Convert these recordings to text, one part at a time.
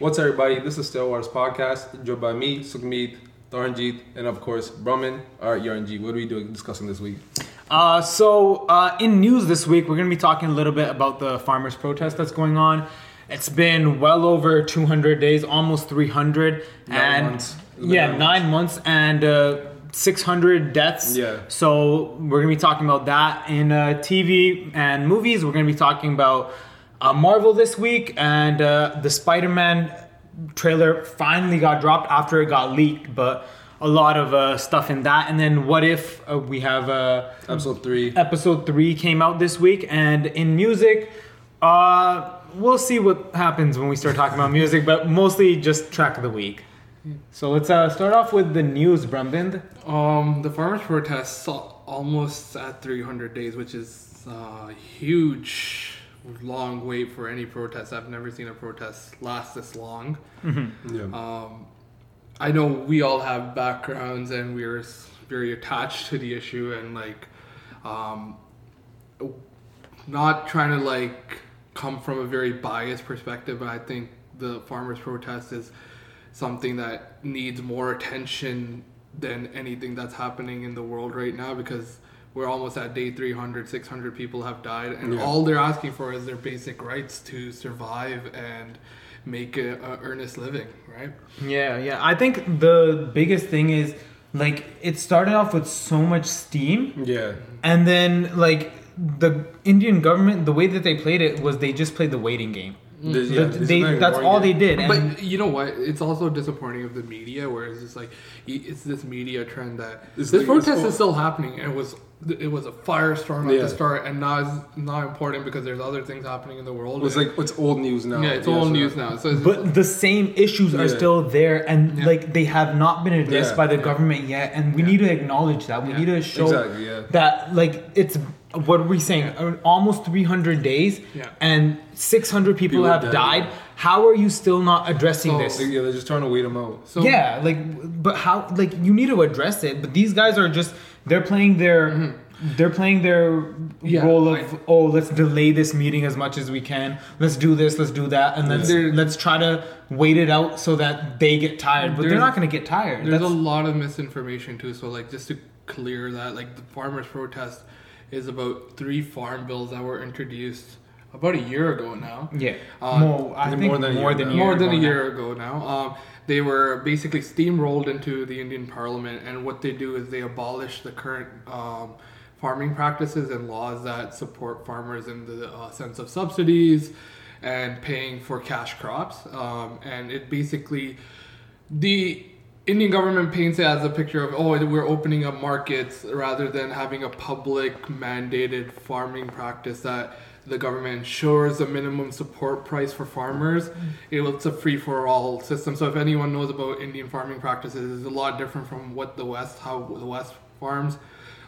What's everybody? This is Still Waters Podcast, joined by me, Sukhmeet, Taranjeet, and of course, Brahman. All right, Taranjeet, what are we doing discussing this week? Uh, so, uh, in news this week, we're going to be talking a little bit about the farmers' protest that's going on. It's been well over 200 days, almost 300. Nine and months. Yeah, nine nine months and uh, 600 deaths. Yeah. So, we're going to be talking about that in uh, TV and movies. We're going to be talking about uh, Marvel this week and uh, the Spider Man trailer finally got dropped after it got leaked, but a lot of uh, stuff in that. And then, what if uh, we have. Uh, Episode three. episode three came out this week and in music uh we'll see what happens when we start talking about music but mostly just track of the week so let's uh start off with the news brumbind Um, the farmers' protests al- almost at 300 days, which is a huge, long wait for any protest. I've never seen a protest last this long. Yeah. Um, I know we all have backgrounds and we're very attached to the issue and like, um, not trying to like come from a very biased perspective, but I think the farmers' protest is something that needs more attention than anything that's happening in the world right now because we're almost at day 300 600 people have died and Yeah. all they're asking for is their basic rights to survive and make a, a earnest living right yeah yeah i think the biggest thing is like it started off with so much steam yeah. and then like the indian government the way that they played it was they just played the waiting game This- The- yeah, this they, that's all yeah. they did and but you know what it's also disappointing of the media where it's just like it's this media trend that It's this like- protest it's- is still happening and it was it was a firestorm at Yeah. the start and now it's not important because there's other things happening in the world It's like it's old news now. yeah it's old so- news now so it's but the same issues are Yeah. still there and Yeah. like they have not been addressed Yeah. by the Yeah. government yet and we Yeah. need to acknowledge that we Yeah. need to show Exactly, yeah. that like it's what are we saying uh, almost 300 days Yeah. and 600 people, People have died. died how are you still not addressing So- this Yeah, they're just trying to wait them out. so yeah like but how like you need to address it but these guys are just they're playing their they're playing their Mm-hmm. Yeah, role of I- oh let's delay this meeting as much as we can let's do this let's do that and let's let's try to wait it out so that they get tired but they're not going to get tired There's That's- a lot of misinformation too. So like just to clear that, like the farmers' protest is about three farm bills that were introduced about a year ago now. yeah Um, more, I more think than a year than a year More than a ago now. year ago now. Um, they were basically steamrolled into the Indian Parliament, and what they do is they abolish the current um, farming practices and laws that support farmers in the uh, sense of subsidies and paying for cash crops. Um, and it basically the Indian government paints it as a picture of oh we're opening up markets rather than having a public mandated farming practice that the government ensures a minimum support price for farmers. Mm-hmm. It's a free for all system. So if anyone knows about Indian farming practices, it's a lot different from what the West how the West farms.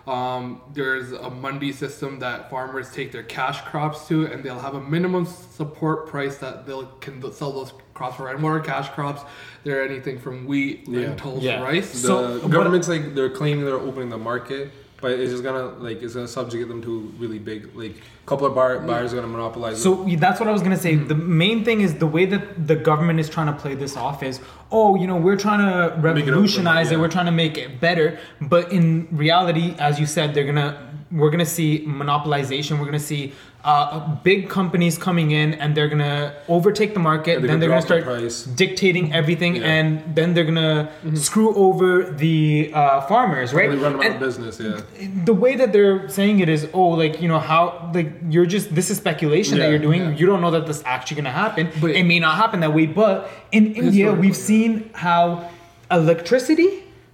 Um, there's a mandi system that farmers take their cash crops to, and they'll have a minimum support price that they'll can sell those crops for. And what are cash crops? They're anything from wheat, Yeah. lentils, Yeah. rice. The So, but- government's like they're claiming they're opening the market, but it's just gonna like it's gonna subjugate them to really big like a couple of bar- buyers are gonna monopolize. it. So that's what I was gonna say. Mm-hmm. The main thing is the way that the government is trying to play this off is, oh, you know, we're trying to revolutionize it. yeah. We're trying to make it better. But in reality, as you said, they're gonna we're gonna see monopolization. We're gonna see uh, big companies coming in and they're gonna overtake the market. And they're then they're gonna gonna the start dictating everything, Yeah. and then they're gonna Mm-hmm. screw over the uh, farmers, right? They run them out of business. Yeah. the way that they're saying it is oh like you know how like you're just this is speculation that you're doing yeah. you don't know that this is actually going to happen But- it may not happen that way but in india we've seen how electricity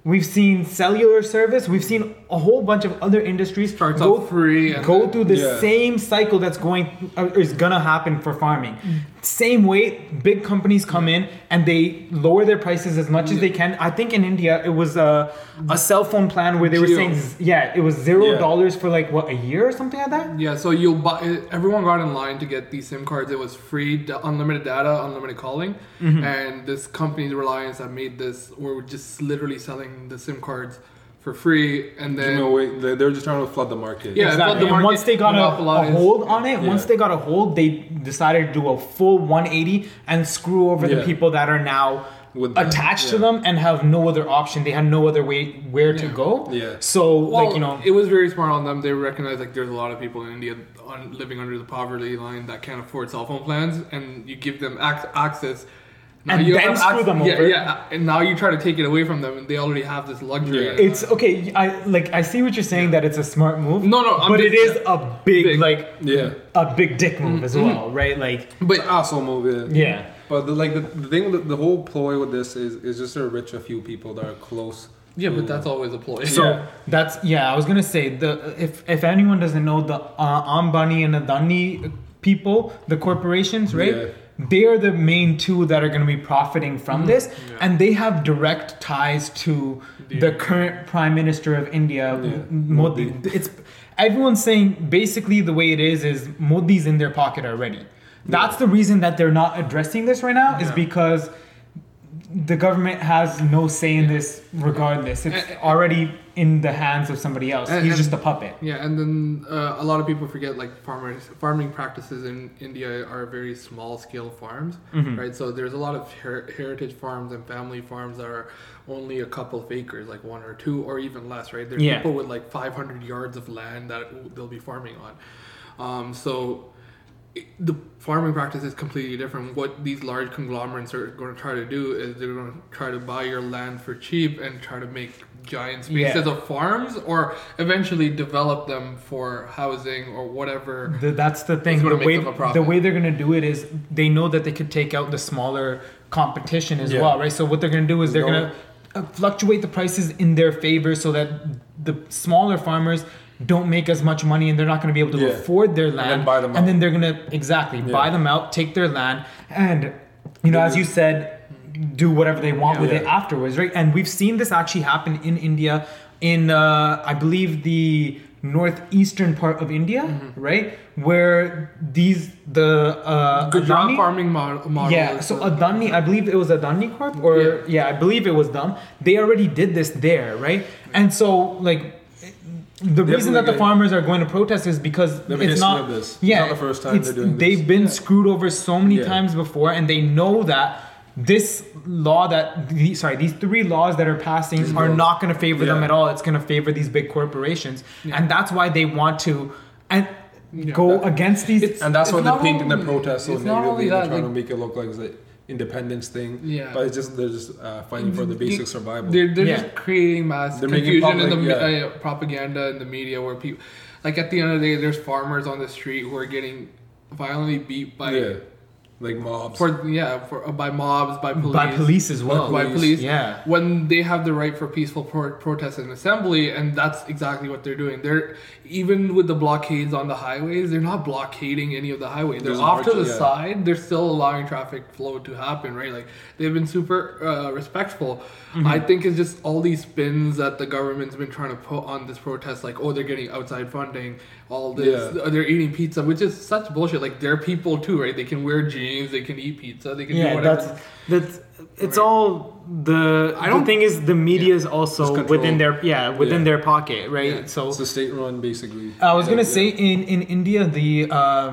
we've seen cellular service. We've seen a whole bunch of other industries Starts go off free and go through the Yeah. same cycle that's going uh, is gonna happen for farming same way big companies come in and they lower their prices as much as they can i think in india it was a, a cell phone plan where they were Jio. saying yeah it was zero Yeah. dollars for like what a year or something like that Yeah, so you'll buy. Everyone got in line to get these SIM cards. It was free, d- unlimited data, unlimited calling, Mm-hmm. and this company, Reliance, that made this, were just literally selling the SIM cards for for free, and then away. They- They're just trying to flood the market. Yeah, exactly. but the and once they got a, a hold on it, once they got a hold, they decided to do a full 180 and screw over the people that are now With- attached to them and have no other option. They had no other way where to go. Yeah. So well, like you know, it was very smart on them. They recognize like there's a lot of people in India on, living under the poverty line that can't afford cell phone plans, and you give them ac- access. Now And you then screw ac- them yeah, over. Yeah, and now you try to take it away from them, and they already have this luxury. Yeah. it's okay. I like I see what you're saying that it's a smart move. No, no, I'm but it just- is a big, Big. like Yeah. a big dick move as Mm-hmm. well, right? Like But asshole move. Yeah. yeah. But the, like the, the thing, with the, the whole ploy with this is is just to enrich a few people that are close. yeah, but that's always a ploy. So Yeah. that's yeah. I was gonna say the if if anyone doesn't know the uh, Ambani and Adani people, the corporations, right? They are the main two that are going to be profiting from mm-hmm. this, Yeah. and they have direct ties to the current prime minister of India, Yeah. Modi. Modi. It's everyone's saying basically the way it is is Modi's in their pocket already. That's the reason that they're not addressing this right now is because the government has no say in this regardless. It's And- already in the hands of somebody else. And- He's and- just a puppet. Yeah, and then uh, a lot of people forget like farmers farming practices in India are very small scale farms, Mm-hmm. right? So there's a lot of her- heritage farms and family farms that are only a couple of acres, like one or two, or even less, right? There's Yeah. people with like 500 yards of land that they'll be farming on. Um, so the farming practice is completely different. What these large conglomerates are going to try to do is they're going to try to buy your land for cheap and try to make giant spaces Yeah. of farms or eventually develop them for housing or whatever. The, that's the thing. The way, them a profit. the way they're going to do it is they know that they could take out the smaller competition as Yeah. well, right? So what they're going to do is they're No. going to uh, fluctuate the prices in their favor so that the smaller farmers don't make as much money and they're not going to be able to Yeah. afford their then land buy them and then they're going to exactly buy them out take their land and you know as you said do whatever they want with it afterwards right and we've seen this actually happen in india in uh, i believe the northeastern part of india Mm-hmm. right where these the uh Gujarat Adani- farming model. model yeah, so the- Adani, I believe it was Adani Corp, or Yeah. yeah. I believe it was them. They already did this there, right? And so, like, the reason that the farmers are going to protest is because They have it's not. of this. It's not the first time they're doing They've this. been Yeah. screwed over so many Yeah. times before, and they know that this law that the, sorry these three laws that are passing are laws. not going to favor them at all. It's going to favor these big corporations, Yeah. and that's why they want to and Yeah, go that- against these. It's- And that's why they're not painting their only- protest so it's not negatively. only They're that, trying to make it look like it's an independence thing. Yeah. But it's just they're just uh, fighting for the basic survival. They're, they're Yeah. just creating mass They're making confusion in the yeah. uh, propaganda in the media where people, like at the end of the day, there's farmers on the street who are getting violently beat by, yeah, like mobs. for yeah, for uh, by mobs, by police, by police as well. by police. Yeah. When they have the right for peaceful pro- protest and assembly, and that's exactly what they're doing. They're even with the blockades on the highways, they're not blockading any of the highways. They're There's off to the march- yeah. side. They're still allowing traffic flow to happen, right? Like they've been super uh, respectful. Mm-hmm. I think it's just all these spins that the government's been trying to put on this protest, like oh they're getting outside funding, all this, Yeah. they're eating pizza, which is such bullshit. Like they're people too, right? They can wear jeans, they can eat pizza, they can do yeah, whatever. that's that's it's all the. I I don't- don't think is the media is It's also within their yeah within Yeah. their pocket, right? Yeah. So it's a state run basically. I was gonna Yeah. say in in India the. Um,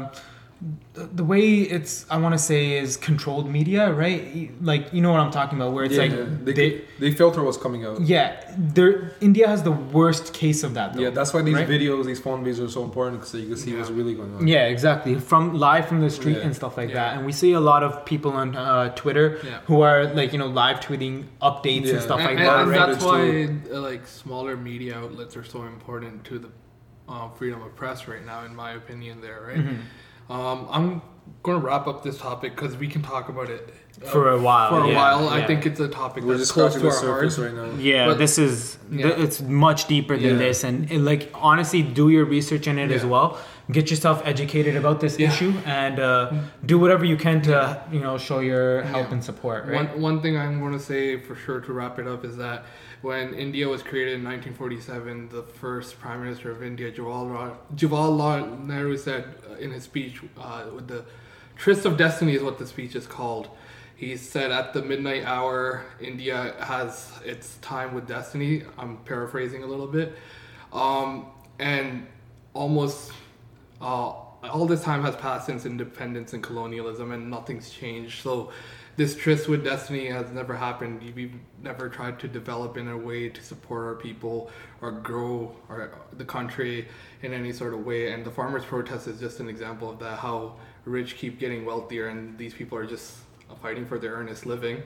the- the way it's I want to say is controlled media, right? Like you know what I'm talking about, where it's Yeah, like yeah. They, they, they filter what's coming out. yeah, there India has the worst case of that. Though, Yeah, that's why these right? videos, these phone videos are so important because you can see Yeah. what's really going on. Yeah, exactly. From live from the street Yeah. and stuff like Yeah. that, and we see a lot of people on uh, Twitter Yeah. who are like you know live tweeting updates Yeah. and stuff and, like and- that. and Right? that's why uh, like smaller media outlets are so important to the uh, freedom of press right now, in my opinion. There, right? Mm-hmm. Um, I'm going to wrap up this topic because we can talk about it For a while, For a yeah, while, I think it's a topic We're that's close to our surface hearts. right now. Yeah, But- this is Yeah. th- it's much deeper than Yeah. this, and it, like honestly, do your research in it as well. Get yourself educated about this Yeah. issue, and uh, do whatever you can to you know show your help Yeah. and support. Right? One, one thing I'm going to say for sure to wrap it up is that when India was created in 1947, the first Prime Minister of India, Jawaharlal, Jawaharlal Nehru, said uh, in his speech, uh, with the Tryst of Destiny is what the speech is called. He said at the midnight hour, India has its time with destiny. I'm paraphrasing a little bit. Um, and almost uh, all this time has passed since independence and colonialism, and nothing's changed. So, this tryst with destiny has never happened. We've never tried to develop in a way to support our people or grow our, the country in any sort of way. And the farmers' protest is just an example of that. How rich keep getting wealthier, and these people are just fighting for their earnest living.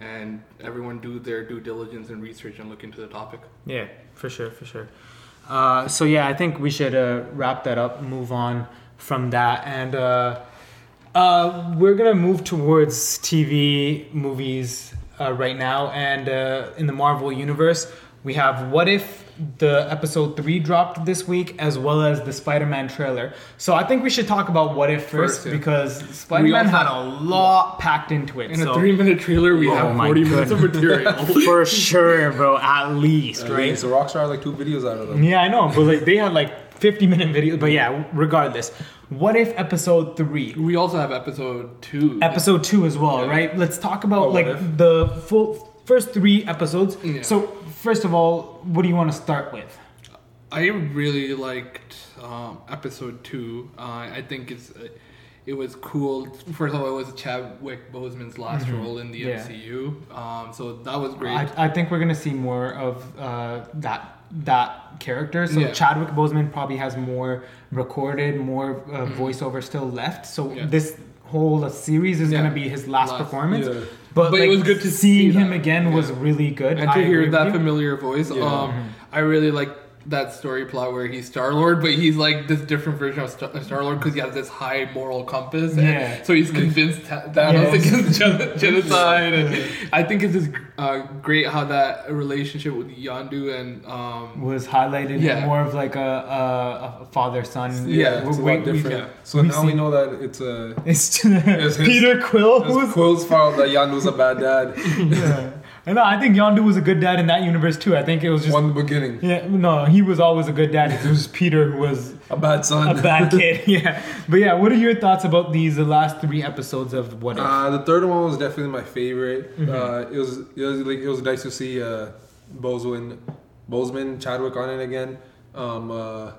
And everyone do their due diligence and research and look into the topic. Yeah, for sure, for sure. Uh, so yeah, I think we should uh, wrap that up, move on from that, and uh, uh, we're gonna move towards TV movies uh, right now. And uh, in the Marvel universe, we have What If the episode three dropped this week, as well as the Spider-Man trailer. So I think we should talk about What If first, First, yeah. because Spider-Man had a lot packed into it. In so a three-minute trailer, we Oh have my 40 minutes of material. for sure, bro, at least, Right. right? So Rockstar had like two videos out of them. Yeah, I know, but like they had like 50 minute videos. But yeah, regardless, what if episode three, we also have episode two. episode two as well, Yeah. right? Let's talk about Oh, like If? the full first three episodes. Yeah. So first of all, what do you want to start with? I really liked um, episode two. Uh, I think it's uh, it was cool. First of all, it was Chadwick Boseman's last role in the Mm-hmm. Yeah. MCU, um, so that was great. I, I think we're gonna see more of uh, that that character. So Yeah. Chadwick Boseman probably has more recorded, more uh, voiceover still left. So Mm-hmm. Yeah. this whole series is gonna be his last, Last- performance. Yeah. But, But it was good to seeing see him that. again was really good. and to agree hear with that familiar voice, Yeah. um, I really like that story plot where he's Star Lord, but he's like this different version of Star Lord because he has this high moral compass, and Yeah. so he's convinced Thanos Yes. against gen- genocide. And I think it's just uh, great how that relationship with Yondu and um, was highlighted Yeah. more of like a, a, a father son. Yeah, it's a lot we- different. yeah. So we now we know that it's a It's, his- Peter Quill. it's Quill's fault that Yondu's a bad dad. yeah. I know. I think Yondu was a good dad in that universe too. I think it was just. One beginning, Yeah, no, he was always a good dad. It was Peter who was a bad son. a bad kid. Yeah, but yeah, what are your thoughts about these the last three episodes of What If? Uh, the third one was definitely my favorite. Mm-hmm. Uh, it was it was like it was nice to see uh, Boseman, Boseman, Chadwick on it again. Um, uh,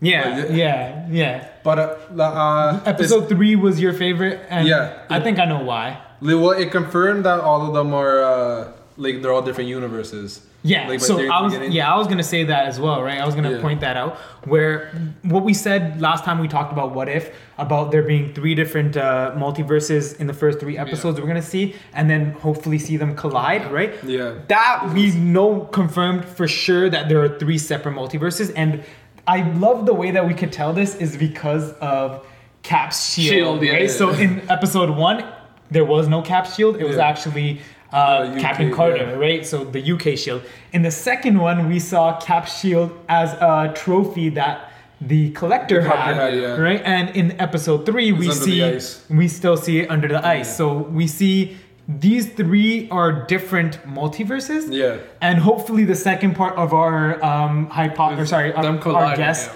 yeah, uh, yeah, yeah. but uh, uh, Episode three was your favorite, and Yeah. I think I know why. well, it confirmed that all of them are uh, like they're all different universes. Yeah, Like, so I was beginning? yeah I was gonna say that as well, right? I was gonna Yeah. point that out where what we said last time we talked about what if about there being three different uh, multiverses in the first three episodes we're gonna see, and then hopefully see them collide, right? Yeah. That we know confirmed for sure that there are three separate multiverses, and I love the way that we could tell this is because of Cap's shield, Shield, yeah, right? yeah, so yeah. in episode one, there was no Cap shield; it was actually uh, UK, Captain Carter, right? So the UK shield. In the second one, we saw Cap's shield as a trophy that the collector, The had, had, right? And in episode three, we see we still see it under the ice. So we see these three are different multiverses. Yeah. And hopefully the second part of our um hypo or sorry, our, our colliding, guess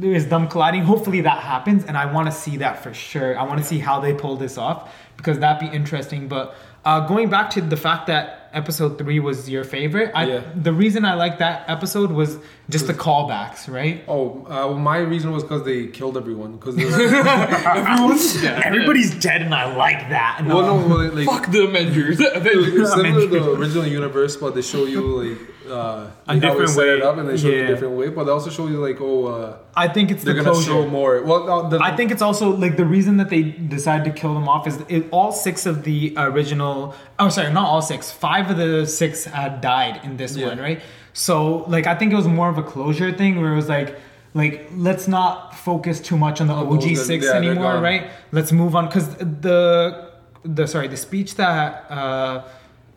is them colliding. Hopefully that happens and I want to see that for sure. I want to see how they pull this off because that'd be interesting. But uh, going back to the fact that episode three was your favorite, I, Yeah. the reason I liked that episode was just the callbacks, right? Oh, uh, well, my reason was because they killed everyone. Because everyone's dead. Everybody's dead and I like that. And well, no, well, like Fuck the Avengers. it's similar to the original universe, but they show you like uh, A like how they different set it way. up, and they show you Yeah. a different way. But they also show you like, oh, uh, I think it's they're the gonna closure. show more. Well, no, the, I think it's also like the reason that they decided to kill them off is it, all six of the original. Oh, sorry, not all six. Five of the six had died in this Yeah. one, right? So, like, I think it was more of a closure thing where it was like, like let's not focus too much on the Oh, OG those are- six yeah, anymore, right? Let's move on because the the sorry the speech that uh,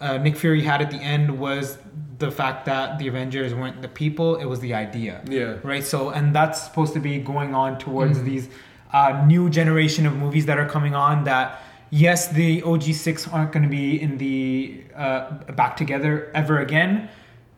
uh, Nick Fury had at the end was the fact that the Avengers weren't the people; it was the idea yeah. right so and that's supposed to be going on Mm-hmm. towards these uh, new generation of movies that are coming on that yes the og6 aren't going to be in the uh, back together ever again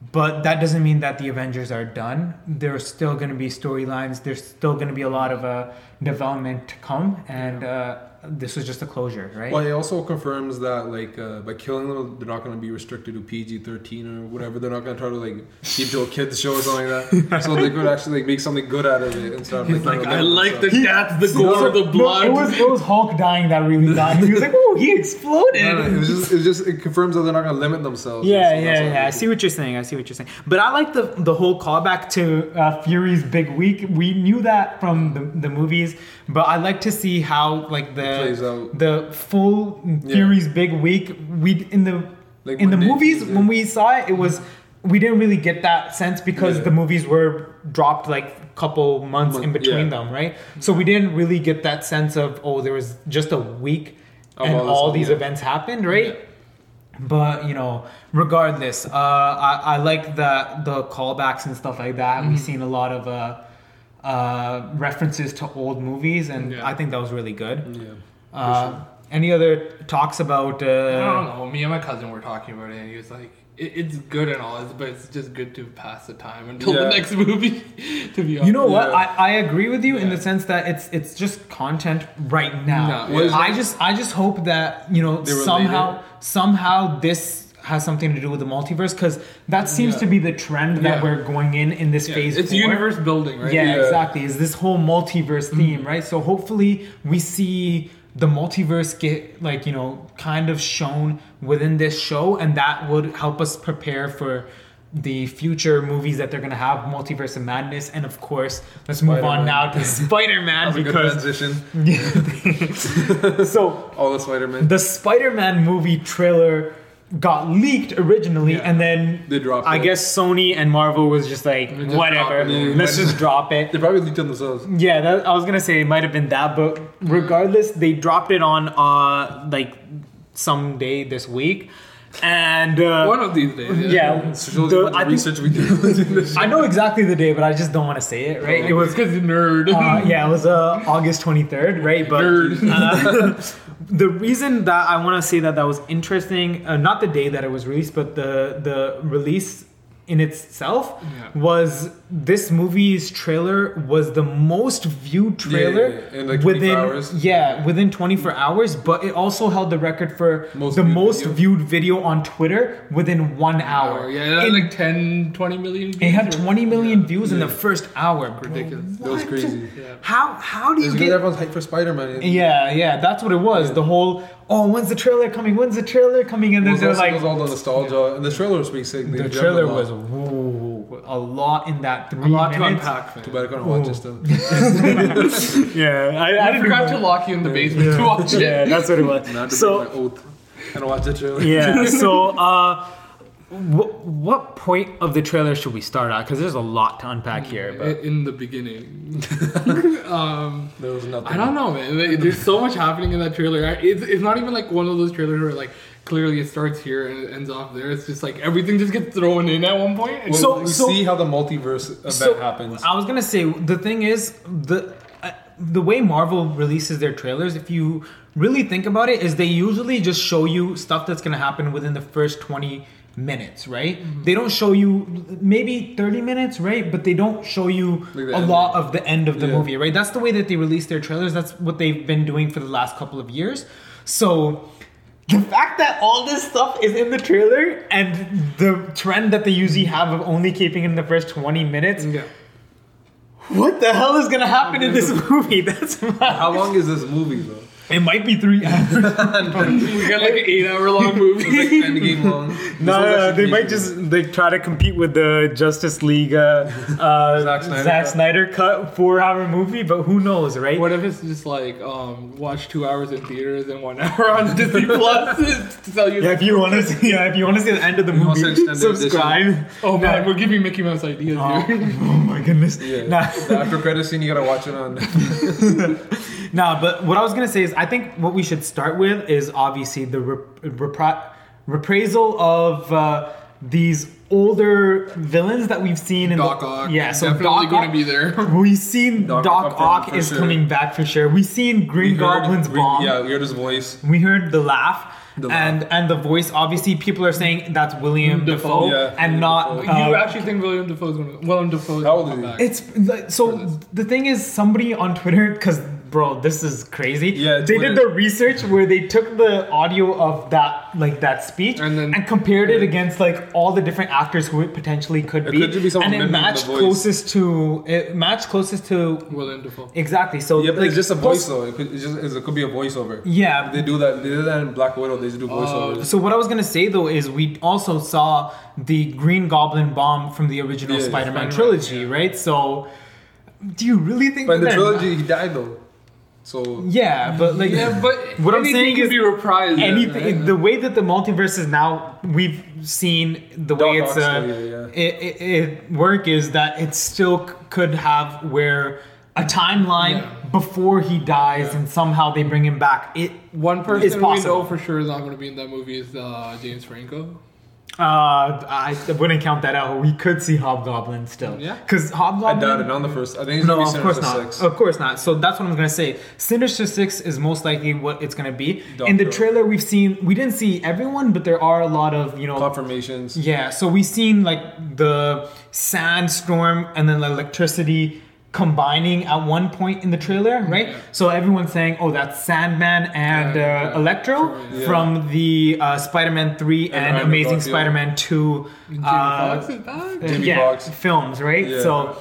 but that doesn't mean that the avengers are done. There's still going to be storylines. There's still going to be a lot of uh, development to come and uh, this was just a closure, right? Well, it also confirms that like uh, by killing them, they're not going to be restricted to PG thirteen or whatever. They're not going to try to like keep to a kids show or something like that. so they could actually like make something good out of it instead of He's like, like, trying I to limit like the death, the gore, the No, blood. it was it was Hulk dying that really got me. He was like, "Oh, he exploded." No, no, it was just it just it confirms that they're not going to limit themselves. Yeah, So yeah, yeah. I see what you're saying. I see what you're saying. But I like the the whole callback to uh, Fury's big week. We knew that from the, the movies, but I like to see how like the the full Fury's big week. We in the Like in the movies when we saw it, it was we didn't really get that sense because Yeah. the movies were dropped like a couple months in between yeah. them, right? So we didn't really get that sense of oh, there was just a week and all all these yeah. events happened, right? But you know, regardless, uh, I, I like the the callbacks and stuff like that. Mm-hmm. We've seen a lot of uh, uh, references to old movies, and Yeah. I think that was really good. Yeah. Uh, Any other talks about? I don't Uh, know. Me and my cousin were talking about it, and he was like, it, "It's good and all, but it's just good to pass the time until the next movie." to be honest, you know what? Yeah. I, I agree with you in the sense that it's it's just content right now. No, What is I just I just hope that you know somehow somehow this has something to do with the multiverse because that seems Yeah. to be the trend that Yeah. we're going in in this Yeah, phase. it's four. universe building, right? Yeah, exactly. Is this whole multiverse theme, mm-hmm. right? So hopefully we see the multiverse get like, you know, kind of shown within this show and that would help us prepare for the future movies that they're going to have multiverse of madness and of course let's move on now to spider-man a good because transition. so All the Spider-Man. the spider-man movie trailer got leaked originally Yeah. and then They dropped i it. guess sony and marvel was just like just whatever let's just drop it They probably leaked them themselves. Yeah, that, I was gonna say it might have been that, but regardless, they dropped it on uh like some day this week, and uh, One of these days. yeah, So the- I, think- research we did. I know exactly the day, but I just don't want to say it. Right? It was because nerd. uh, yeah, it was uh, August twenty third, right? But uh, the reason that I want to say that that was interesting, uh, not the day that it was released, but the the release in itself Yeah. was this movie's trailer was the most viewed trailer yeah, yeah. In, like, within hours? yeah within 24 hours but it also held the record for Most the viewed most video. viewed video on twitter within one hour Yeah, it had In- like 10, 20 million. it had 20 million Yeah. views in the first hour bro. Ridiculous. That was crazy. Yeah. how how do you get because everyone's hyped for Spider-Man. yeah, yeah, that's what it was. The whole oh, when's the trailer coming? When's the trailer coming? And It then was they're like, it was all the nostalgia, and the trailer was pretty sick. They the jammed a trailer was whoa, a lot in that three A lot to unpack. man. Too bad I couldn't watch it still. Yeah, I, I I didn't forgot even- to lock you in the basement to watch it. Yeah, that's what it was. Not to so break my oath and watch the trailer. yeah, so uh, what what point of the trailer should we start at? Because there's a lot to unpack here. But in the beginning. um, There was nothing. I don't know, man. Like, There's so much happening in that trailer. It's, it's not even like one of those trailers where like clearly it starts here and it ends off there. It's just like everything just gets thrown in at one point. Well, So- we so- see how the multiverse event So, happens. I was gonna say the thing is the uh, the way Marvel releases their trailers, if you really think about it, is they usually just show you stuff that's gonna happen within the first twenty minutes, right? Mm-hmm. They don't show you maybe thirty minutes, right? But they don't show you Like a lot of the end of the Yeah. movie, right? That's the way that they release their trailers. That's what they've been doing for the last couple of years. So. The fact that all this stuff is in the trailer and the trend that they usually have of only keeping in the first 20 minutes yeah. what the hell is gonna happen in this movie? That's mad. How long is this movie though? It might be three hours. We got like an eight hour long movie. Endgame long. This no, no, they might just like try to compete with the Justice League uh, uh, Zack Zack, Snyder Snyder, cut. cut four hour movie, but who knows, right? What if it's just like um, watch two hours in theaters and one hour on Disney Plus to tell you? yeah, if you want to see, yeah, if you want to see the end of the You movie, to extend the subscribe. oh man, we're giving Mickey Mouse ideas Oh, here. oh my goodness. Yeah. Nah. The after credit scene, you gotta watch it on. Nah, but what I was gonna say is, I think what we should start with is obviously the rep- repri- reprisal of uh, these older villains that we've seen in Doc the Ock, yeah. So definitely Doc going to be there. We've seen Doc Doc, Ock Ock is sure. coming back for sure. We've seen Green We heard- Goblin's we- bomb. Yeah, we heard his voice. We heard the laugh. The and and the voice, obviously, people are saying that's William Defoe, Dafoe, Yeah, and William not. Dafoe. you uh, actually think William Dafoe is going to William Dafoe? is How going old to is come he? back? It's like, so the thing is, somebody on Twitter, because bro, this is crazy. Yeah, they did the research where they took the audio of that like that speech And then, and, compared it against like all the different actors who it potentially could It be, could be and it matched closest to it matched closest to Willem Dafoe. exactly. So Yeah, but like, it's just a voice though. It could, just, it could be a voiceover. Yeah, They do that. They did that in Black Widow. They just do uh, voiceovers. So what I was gonna say though is we also saw the Green Goblin bomb from the original Yeah, Spider-Man Spider-Man, trilogy, yeah. right? So, do you really think? but in the trilogy, he died though. So yeah, but like, Yeah, but what I'm saying can is be reprised. anything. right? The way that the multiverse is now, we've seen the Doc way it's Ock uh, story, yeah. it, it, it work is that it still c- could have where a timeline Yeah. before he dies and somehow they bring him back. It One It's person we know for sure is not going to be in that movie is uh, James Franco. Uh, I wouldn't count that out. We could see Hobgoblin still. Yeah. Because Hobgoblin. I doubt it. On the first. I think it's No, of course not. Six. Of course not. So that's what I'm gonna say. Sinister Six is most likely what it's gonna be. In the trailer, we've seen we didn't see everyone, but there are a lot of you know. Confirmations. Yeah. So we've seen like the sandstorm and then the electricity combining at one point in the trailer, right? Yeah. So everyone's saying, "Oh, that's Sandman and Yeah, uh. Electro Yeah. from the uh, Spider-Man Three and, Andrew Amazing Garfield. Spider-Man Two." Jamie uh, Foxx is back. Yeah, Foxx. films, right? Yeah. So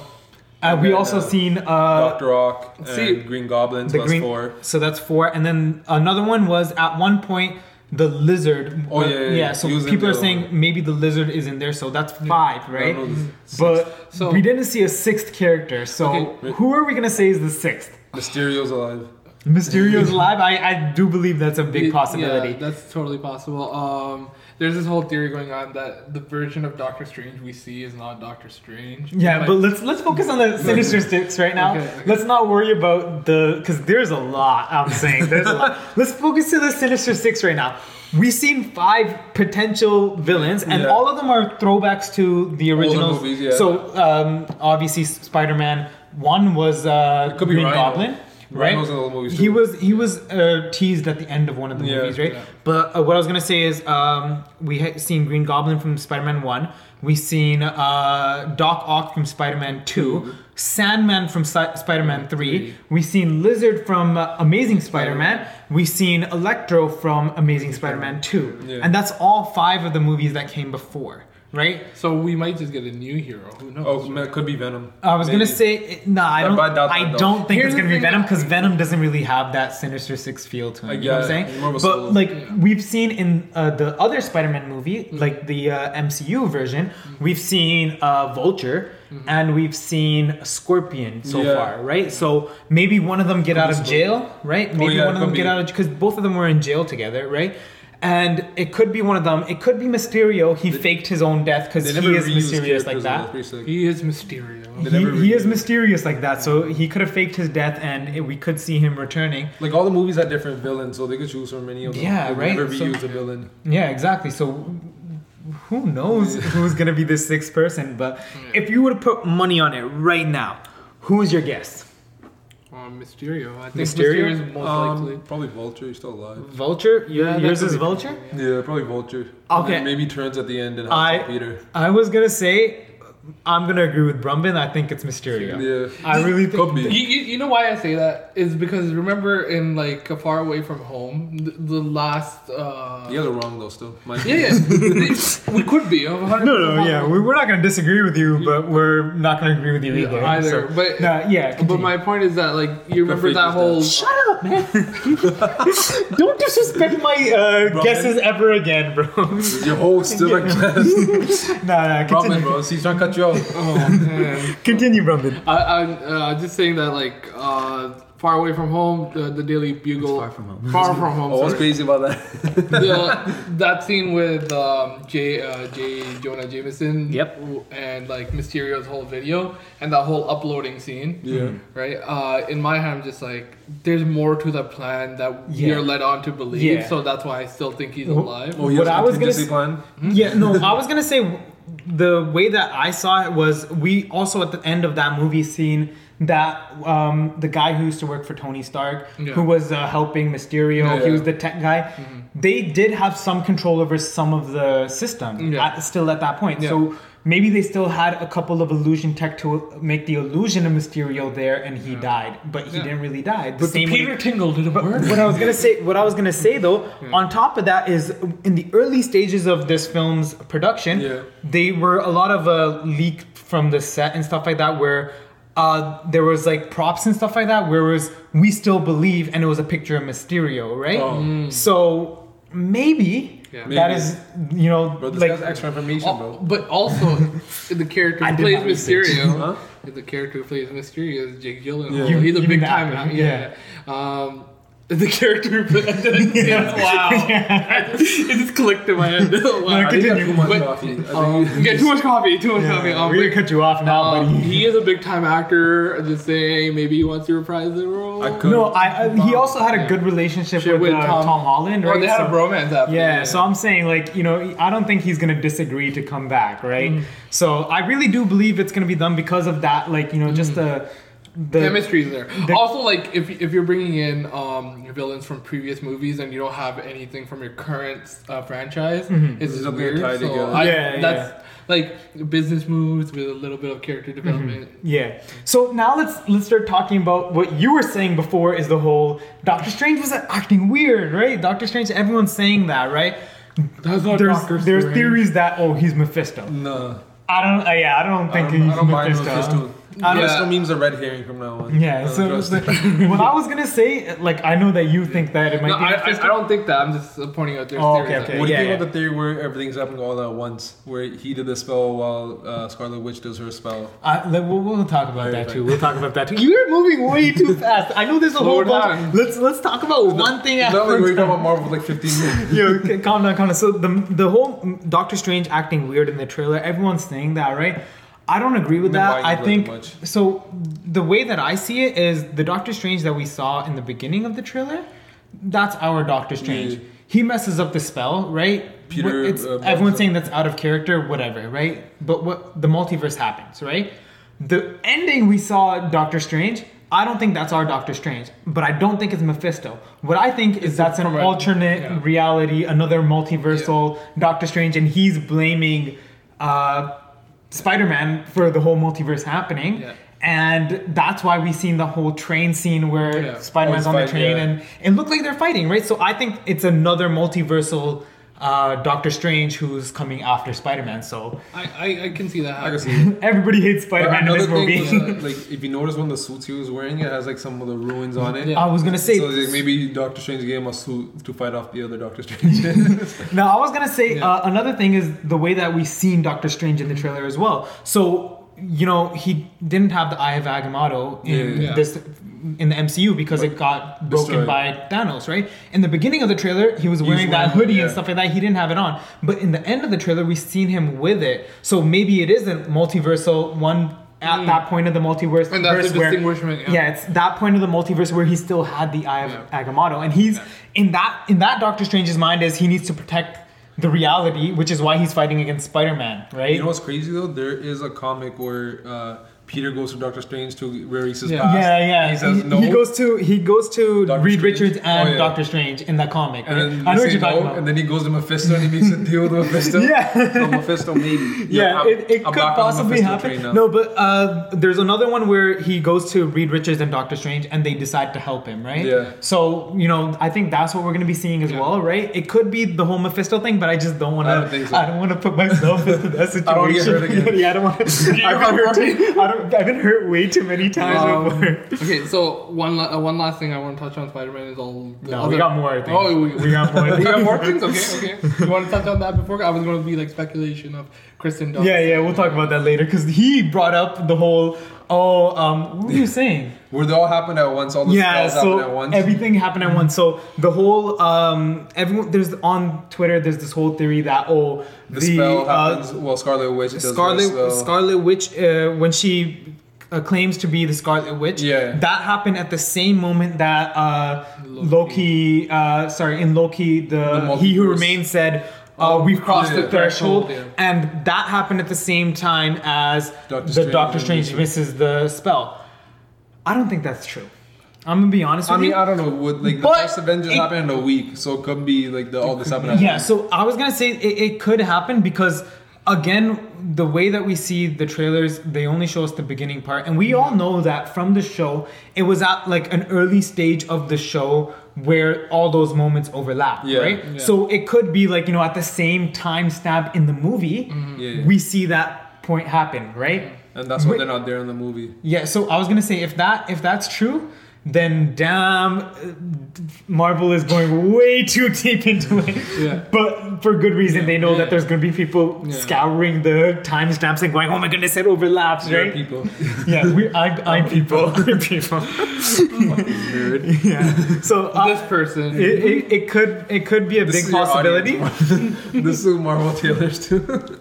uh, we then, also uh, seen uh, Doctor Ock and see, Green Goblin. So the that's green. four. So that's four, and then another one was at one point the lizard. Oh, uh, yeah, yeah, yeah. So people are saying maybe the lizard is in there, so that's five, right? know the But So- we didn't see a sixth character. So Okay. who are we gonna say is the sixth? Mysterio's alive. Mysterio's alive. I, I do believe that's a big Yeah, possibility. Yeah, that's totally possible. Um, there's this whole theory going on that the version of Doctor Strange we see is not Doctor Strange. Yeah, Like, but let's let's focus on the Sinister Six right now. Okay, okay. Let's not worry about the because there's a lot. I'm saying there's a lot. Let's focus to the Sinister Six right now. We've seen five potential villains, and Yeah. all of them are throwbacks to the original. movies, yeah. So um, obviously, Spider-Man One was uh, could be Green Rhino. Goblin. Right, Rhino's in all the movies, he was he was uh, teased at the end of one of the Yeah. movies, right? Yeah. But uh, what I was gonna say is, um, we had seen Green Goblin from Spider-Man One. We seen uh, Doc Ock from Spider-Man Two. Sandman from Si- Spider-Man Three. Three. We seen Lizard from uh, Amazing Spider-Man. We seen Electro from Amazing Spider-Man Two. Yeah. And that's all five of the movies that came before, right? So we might just get a new hero. Who knows? Oh, man, it could be Venom. I was gonna say, no, I don't. but I doubt I that, though. don't think Here's it's gonna be Venom because Venom doesn't really have that Sinister Six feel to him. I you know what I'm saying? it. It's more of a But solo. like Yeah. we've seen in uh, the other Spider-Man movie, like the uh, MCU version, we've seen uh, Vulture and we've seen Scorpion so Yeah. far, right? So maybe one of them get out of jail, right? Maybe yeah, one of could them get be. out of because both of them were in jail together, right? And it could be one of them. It could be Mysterio. He faked his own death because They he is mysterious like that. that's pretty sick. he is Mysterio. He, he is mysterious like that, so he could have faked his death, and it- we could see him returning. Like all the movies had different villains, so they could choose from any of them. Yeah, They right, Never so- reuse a villain. Yeah, exactly. So who knows who's gonna be the sixth person? But if you were to put money on it right now, who is your guess? Um, Mysterio. I think Mysterio? Mysterio, is most likely. Um, probably Vulture. He's still alive. Vulture. Your, Yeah, that yours is Vulture. Yeah, probably Vulture. Okay. And maybe turns at the end and I- helps Peter. I was gonna say, I'm gonna agree with Brumbin. I think it's Mysterio. Yeah. I really think. Could be. You, you, you know why I say that is because remember in like a far away from home the, the last uh You guys are wrong though. Still. My yeah yeah we could be No, no, yeah, we- we're not gonna disagree with you, but we're not gonna agree with you either. either So- but Nah, yeah, but my point is that like you remember that that is whole Shut up, man! Don't disrespect my uh, Robin? guesses ever again, bro. Your host still like that. nah, nah, Robin, continue, bro. He's trying to cut you off. oh man continue, Brumbin. I, I'm uh, just saying that like uh far away from home the, the Daily Bugle far from home. far from home Oh, what's sorry. crazy about that? the, that scene with um, J, uh, J. Jonah Jameson. Yep. And like Mysterio's whole video and that whole uploading scene. Yeah. Right. Uh, in my head, I'm just like, there's more to the plan that Yeah. we're led on to believe. Yeah. So that's why I still think he's alive. Oh, he What has a I was gonna contingency s- plan. Yeah, no, I was gonna say the way that I saw it was we also at the end of that movie scene that um, the guy who used to work for Tony Stark, Yeah. who was uh, helping Mysterio, Yeah, he yeah. was the tech guy. They did have some control over some of the system at, still at that point. So maybe they still had a couple of illusion tech to make the illusion of Mysterio there, and he died, but he Yeah. didn't really die. The But the same way- Peter Tingle didn't work. what I was gonna say, what I was gonna say though, on top of that is in the early stages of this film's production, Yeah. they were a lot of uh, leaked from the set and stuff like that, where uh, there was like props and stuff like that, where it was we still believe, and it was a picture of Mysterio, right? Oh. So maybe Yeah. that Maybe. is, you know, Bro, this like guy's extra information, Al- bro. But also, the character who plays not. Mysterio, Huh? the character who plays Mysterio is Jake Gyllenhaal. Yeah. He's a you big time actor, actor. Yeah. Um, the character who plays. wow. it just clicked in my head. wow. No, I think you have too much But- coffee. I think Um, you- yeah, too much coffee. Too much coffee. Um, we're gonna cut you off now, um, buddy. he is a big time actor. Just saying, maybe he wants to reprise the role. I could- No, I, I he also had a good relationship Shit, with, with uh, Tom- Tom, Holland, right? Or they had a So- bromance after. Yeah, so I'm saying like you know I don't think he's gonna disagree to come back, right? Mm-hmm. So I really do believe it's gonna be done because of that, like you know just the the chemistry's there. the- also, like if if you're bringing in um, villains from previous movies and you don't have anything from your current uh, franchise, it's There's nothing weird. to tie So together. I, Mm-hmm. Yeah, that's like business moves with a little bit of character Mm-hmm. development. Yeah. So now let's let's start talking about what you were saying before is the whole Doctor Strange was acting weird, right? Doctor Strange, everyone's saying that, right? That's not There's Doctor there's theories that oh he's Mephisto. No. I don't uh, yeah I don't I think don't, he's I don't buy Mephisto. Mephisto. I don't- Mephisto memes are red herring from now on. Yeah. I don't So trust the- what I was gonna say, like I know that you think that it might No, be I, I, I don't think that. I'm just uh, pointing out there's Oh, theories. okay, that- okay. What do you Yeah, think yeah. about the theory where everything's happening all at once? Where he did the spell while uh, Scarlet Witch does her spell? Uh, like, we'll, we'll talk about Right, that right. too. We'll talk about that too. You're moving way too fast. I know there's a Slow whole bunch. down. Let's let's talk about one thing at Not like we're talking about Marvel for like 15 minutes. Yo, okay, calm down, calm down. So the the whole Doctor Strange acting weird in the trailer, everyone's saying that, right? I don't agree with that. I think so. The way that I see it is the Doctor Strange that we saw in the beginning of the trailer. That's our Doctor Strange. Yeah. He messes up the spell, right? Peter, It's, uh, everyone's saying that's out of character, whatever, right? But what the multiverse happens, right? The ending we saw Doctor Strange. I don't think that's our Doctor Strange, but I don't think it's Mephisto. What I think is that's an a- alternate yeah. reality, another multiversal Doctor Strange, and he's blaming uh, Spider-Man for the whole multiverse happening. Yeah. And that's why we've seen the whole train scene where Yeah. Spider-Man's on the train and it looked like they're fighting, right? So I think it's another multiversal uh, Doctor Strange who's coming after Spider-Man. So I, I, I can see that. I can see everybody hates Spider-Man in this movie. was, uh, like, if you notice one of the suits he was wearing, it has like some of the ruins on it. Yeah. I was gonna say So like, maybe Doctor Strange gave him a suit to fight off the other Doctor Strange. No, I was gonna say Yeah. uh, another thing is the way that we've seen Doctor Strange in the trailer as well. So you know he didn't have the Eye of Agamotto in Yeah. this in the MCU because it got broken Destroyed. by Thanos, right? In the beginning of the trailer, he was wearing that wearing it, hoodie and stuff like that. He didn't have it on, but in the end of the trailer, we've seen him with it. So maybe it isn't multiversal one. At that point of the multiverse, Mm. And that's the distinguishment, yeah. yeah, it's that point of the multiverse where he still had the Eye of Yeah. Agamotto, and he's in that in that Doctor Strange's mind is he needs to protect the reality, which is why he's fighting against Spider-Man, right? you know what's crazy though? There is a comic where uh, Peter goes to Doctor Strange to where he says Yeah. past. yeah, yeah. He says no. He goes to he goes to Doctor Reed Strange? Richards and Oh, yeah. Doctor Strange in that comic. and right? then I know what you're talking no, about. and then he goes to Mephisto and he makes a deal with Mephisto. Yeah. So Mephisto maybe. yeah, I'm- it, it I'm could back on possibly happen. No, but uh, there's another one where he goes to Reed Richards and Doctor Strange, and they decide to help him, right? Yeah. So you know, I think that's what we're gonna be seeing as Yeah. well, right? It could be the whole Mephisto thing, but I just don't want to. I don't so. Don't want to put myself into that situation. I don't wanna get hurt again. yeah, I don't want. to. I've been hurt. too- I don't. I've been hurt way too many times Um, before. okay, so one la- uh, one last thing I want to touch on Spider-Man is all. The No, other- we got more. I think. Oh, we, we got more. we got more things. Okay, okay. You want to touch on that before? I was going to be like speculation of Kirsten Dunst. Yeah, yeah, we'll talk about that later because he brought up the whole. Oh, um, what were you saying? Where they all happened at once, all the yeah, spells happened at so once. everything happened at once. So the whole um, everyone there's on Twitter there's this whole theory that oh the, spell uh, happens. well, Scarlet Witch does Scarlet spell. Scarlet Witch uh, when she uh, claims to be the Scarlet Witch. Yeah. that happened at the same moment that uh, Loki. Loki. uh, sorry, in Loki, the, The He Who. Remains said. Uh, Oh, we've crossed yeah. the threshold, Threshold, and that happened at the same time as Doctor the Strange Doctor Strange misses the spell. I don't think that's true. I'm gonna be honest I with mean, you. I mean I don't know. Would like the first Avengers it- happened in a week, so it could be like the all this happened. Yeah, so I was gonna say it, it could happen because again, the way that we see the trailers, they only show us the beginning part, and we all know that from the show, it was at like an early stage of the show where all those moments overlap, Yeah. right? Yeah. So it could be like you know at the same time stamp in the movie, Mm-hmm. Yeah, we see that point happen, right? and that's why Wait. they're not there in the movie. Yeah, so I was gonna say if that if that's true, then damn, Marvel is going way too deep into it. Yeah. But for good reason, they know Yeah. that there's gonna be people Yeah. scouring the timestamps and going, "Oh my goodness, it overlaps!" Right? people. Yeah, we, I, I'm people. I'm people. Nerd. Yeah. So uh, this person. it, it, it could it could be a This big possibility. this is Marvel trailers too.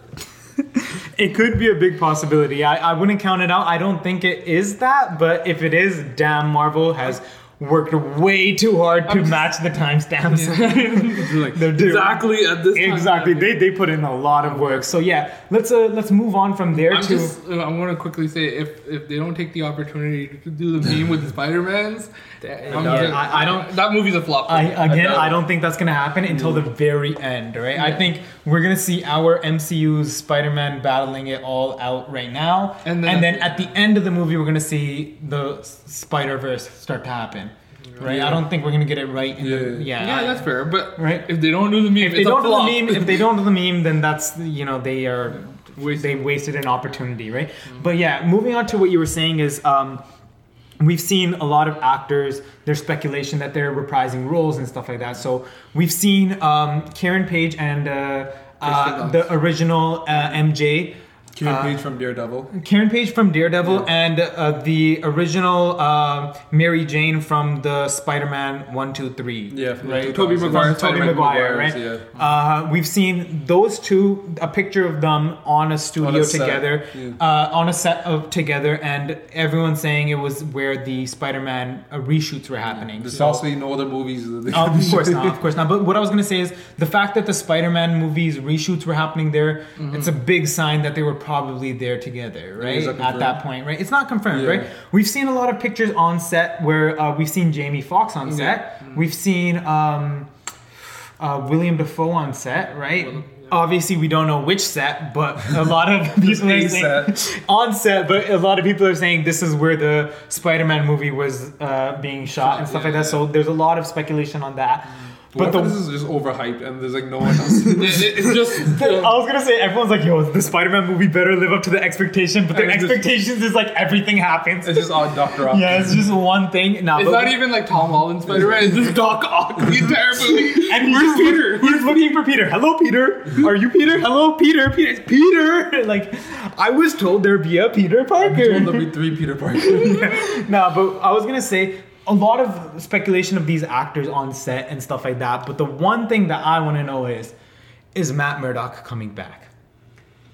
It could be a big possibility. I, I wouldn't count it out. I don't think it is that, but if it is, damn, Marvel has worked way too hard to match the timestamps. like, They're exactly at this time. exactly. They, they put in a lot of work. So yeah, let's uh, let's move on from there I'm to just. uh, I'm gonna quickly say if if they don't take the opportunity to do the meme with the Spider Mans, I'm Yeah, just- I- I don't- That movie's a flop. I again doubt I don't think that's gonna happen until the very end, right? I think we're gonna see our MCU's Spider-Man battling it all out right now, And and then- then, at the end of the movie we're gonna see the Spider Verse start to happen, right? I don't think we're gonna get it right. In Yeah, the, yeah. yeah, yeah, I- that's fair. But Right. if they don't do the meme, if they it's don't do the meme, if they don't do the meme, then that's you know they are Wasted. they wasted an opportunity, right? But yeah, moving on to what you were saying is. Um, We've seen a lot of actors. There's speculation that they're reprising roles and stuff like that. So we've seen um, Karen Page and uh, uh, the original uh, MJ, Kieran Uh, Page from Daredevil. Karen Page from Daredevil, and uh, the original uh, Mary Jane from the Spider-Man one, two, three. Yeah, right. Tobey Maguire, Tobey Maguire, right? Yeah. Uh, we've seen those two, a picture of them on a studio On a together, yeah. uh, on a set of together, and everyone saying it was where the Spider-Man uh, reshoots were happening. There's So- possibly no other movies. that they Oh, of course not, of course not. But what I was gonna say is the fact that the Spider-Man movies reshoots were happening there, it's a big sign that they were probably there together, right? At that point, right? It's not confirmed, Yeah. right? We've seen a lot of pictures on set where uh, we've seen Jamie Foxx on set. We've seen um, uh, William Dafoe on set, right? Obviously, we don't know which set, but a lot of people are saying set. on set. But a lot of people are saying this is where the Spider-Man movie was uh, being shot and stuff yeah, like that. yeah. So there's a lot of speculation on that. But But this is just overhyped and there's like no one else. It- it- it's just. I was gonna say everyone's like, "Yo, the Spider-Man movie better live up to the expectation," but their And it's just- expectations is like everything happens. it's just odd Doctor Ock. Yeah, it's just one thing. Nah, It's but- not even like Tom Holland Spider Man. It's just Doc Ock the entire movie. And he's Where's Peter? look- He's looking for Peter. Hello, Peter. Are you Peter? Hello, Peter. Peter. It's Peter. Like, I was told there'd be a Peter Told Parker. there'll be three Peter Parker. nah, but I was gonna say a lot of speculation of these actors on set and stuff like that. But the one thing that I want to know is, is Matt Murdock coming back?